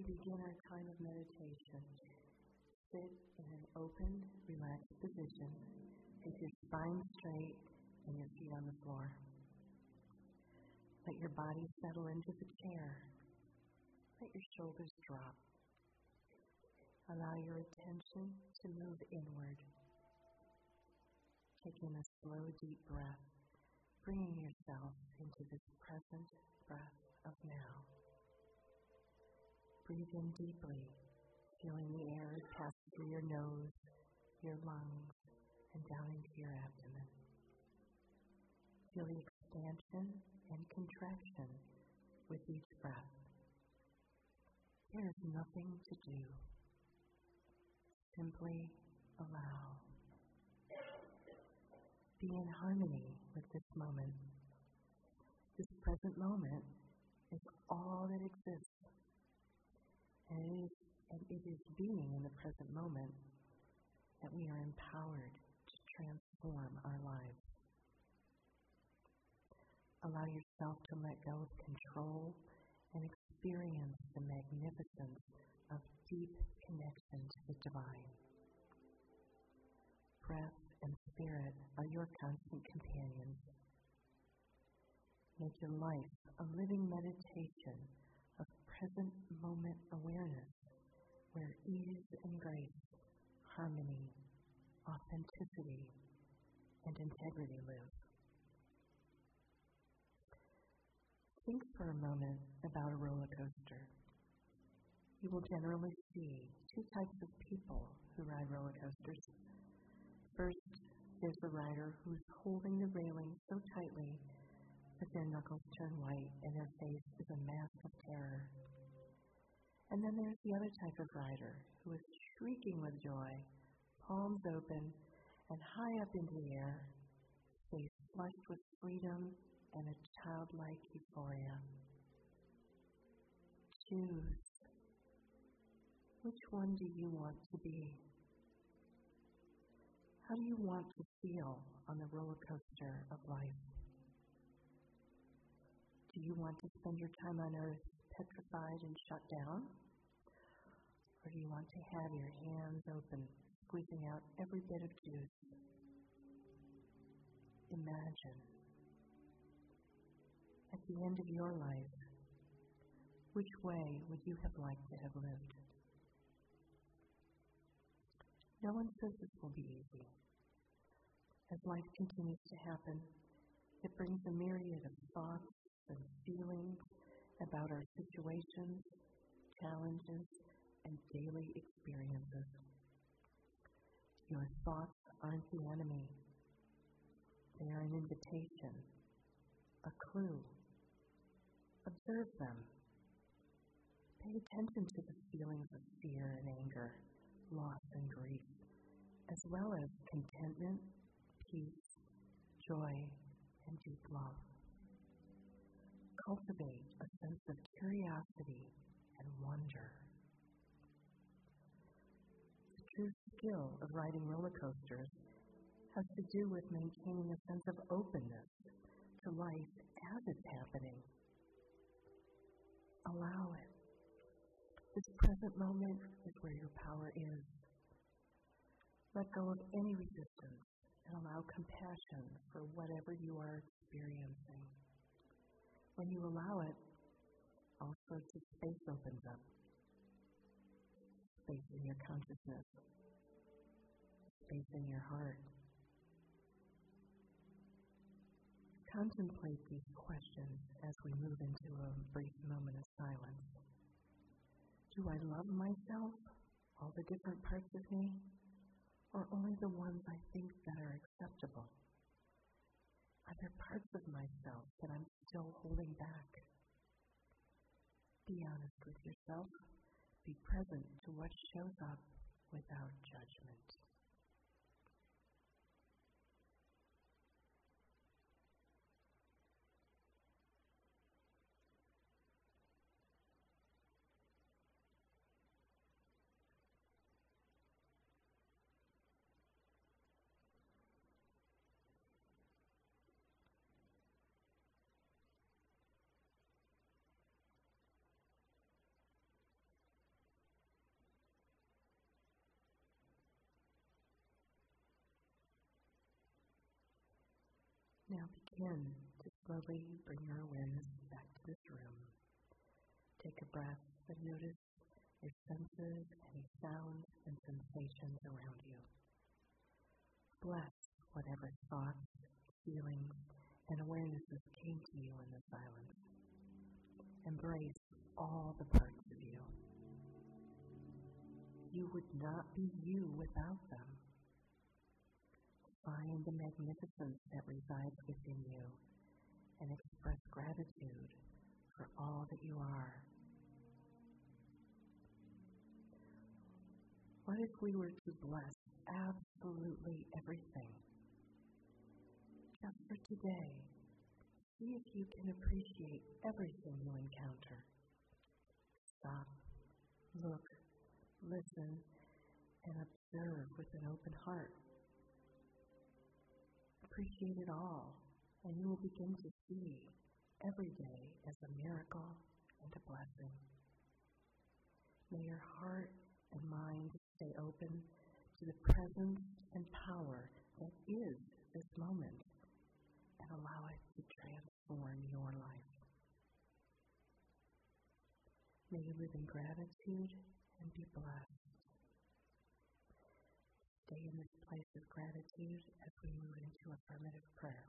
we begin our time of meditation, sit in an open, relaxed position with your spine straight and your feet on the floor. Let your body settle into the chair. Let your shoulders drop. Allow your attention to move inward. Take in a slow, deep breath, bringing yourself into this present breath of now. Breathe in deeply, feeling the air pass through your nose, your lungs, and down into your abdomen. Feel the expansion and contraction with each breath. There is nothing to do. Simply allow. Be in harmony with this moment. This present moment is all that exists. And it is, and it is being in the present moment that we are empowered to transform our lives. Allow yourself to let go of control and experience the magnificence of deep connection to the divine. Breath and spirit are your constant companions. Make your life a living meditation of present moment awareness where ease and grace, harmony, authenticity, and integrity live. Think for a moment about a roller coaster. You will generally see two types of people who ride roller coasters. First, there's the rider who's holding the railing so tightly that their knuckles turn white and their face is a mask of terror. And type of rider who is shrieking with joy, palms open and high up into the air, face flushed with freedom and a childlike euphoria. Choose. Which one do you want to be? How do you want to feel on the roller coaster of life? Do you want to spend your time on earth petrified and shut down? Or do you want to have your hands open, squeezing out every bit of juice? Imagine at the end of your life, which way would you have liked to have lived? No one says this will be easy. As life continues to happen, it brings a myriad of thoughts and feelings about our situations, challenges, and daily experiences. Your thoughts aren't the enemy, they are an invitation, a clue Observe them. Pay attention to the feelings of fear and anger, loss and grief, as well as contentment, peace, joy, and deep love. Cultivate a sense of curiosity and wonder. True skill of riding roller coasters has to do with maintaining a sense of openness to life as it's happening Allow it. This present moment is where your power is. Let go of any resistance and allow compassion for whatever you are experiencing. When you allow it, all sorts of space opens up. Space in your consciousness, space in your heart. Contemplate these questions as we move into a brief moment of silence. Do I love myself, all the different parts of me, or only the ones I think that are acceptable? Are there parts of myself that I'm still holding back? Be honest with yourself. Be present to what shows up without judgment. Begin to slowly bring your awareness back to this room. Take a breath and notice your senses, any sounds and sensations around you. Bless whatever thoughts, feelings, and awarenesses came to you in the silence. Embrace all the parts of you. You would not be you without them. Find the magnificence that resides within you and express gratitude for all that you are. What if we were to bless absolutely everything? Just for today, see if you can appreciate everything you encounter. Stop, look, listen, and observe with an open heart. Appreciate it all, and you will begin to see every day as a miracle and a blessing. May your heart and mind stay open to the presence and power that is this moment and allow it to transform your life. May you live in gratitude and be blessed. Stay in this place of gratitude as we move into affirmative prayer.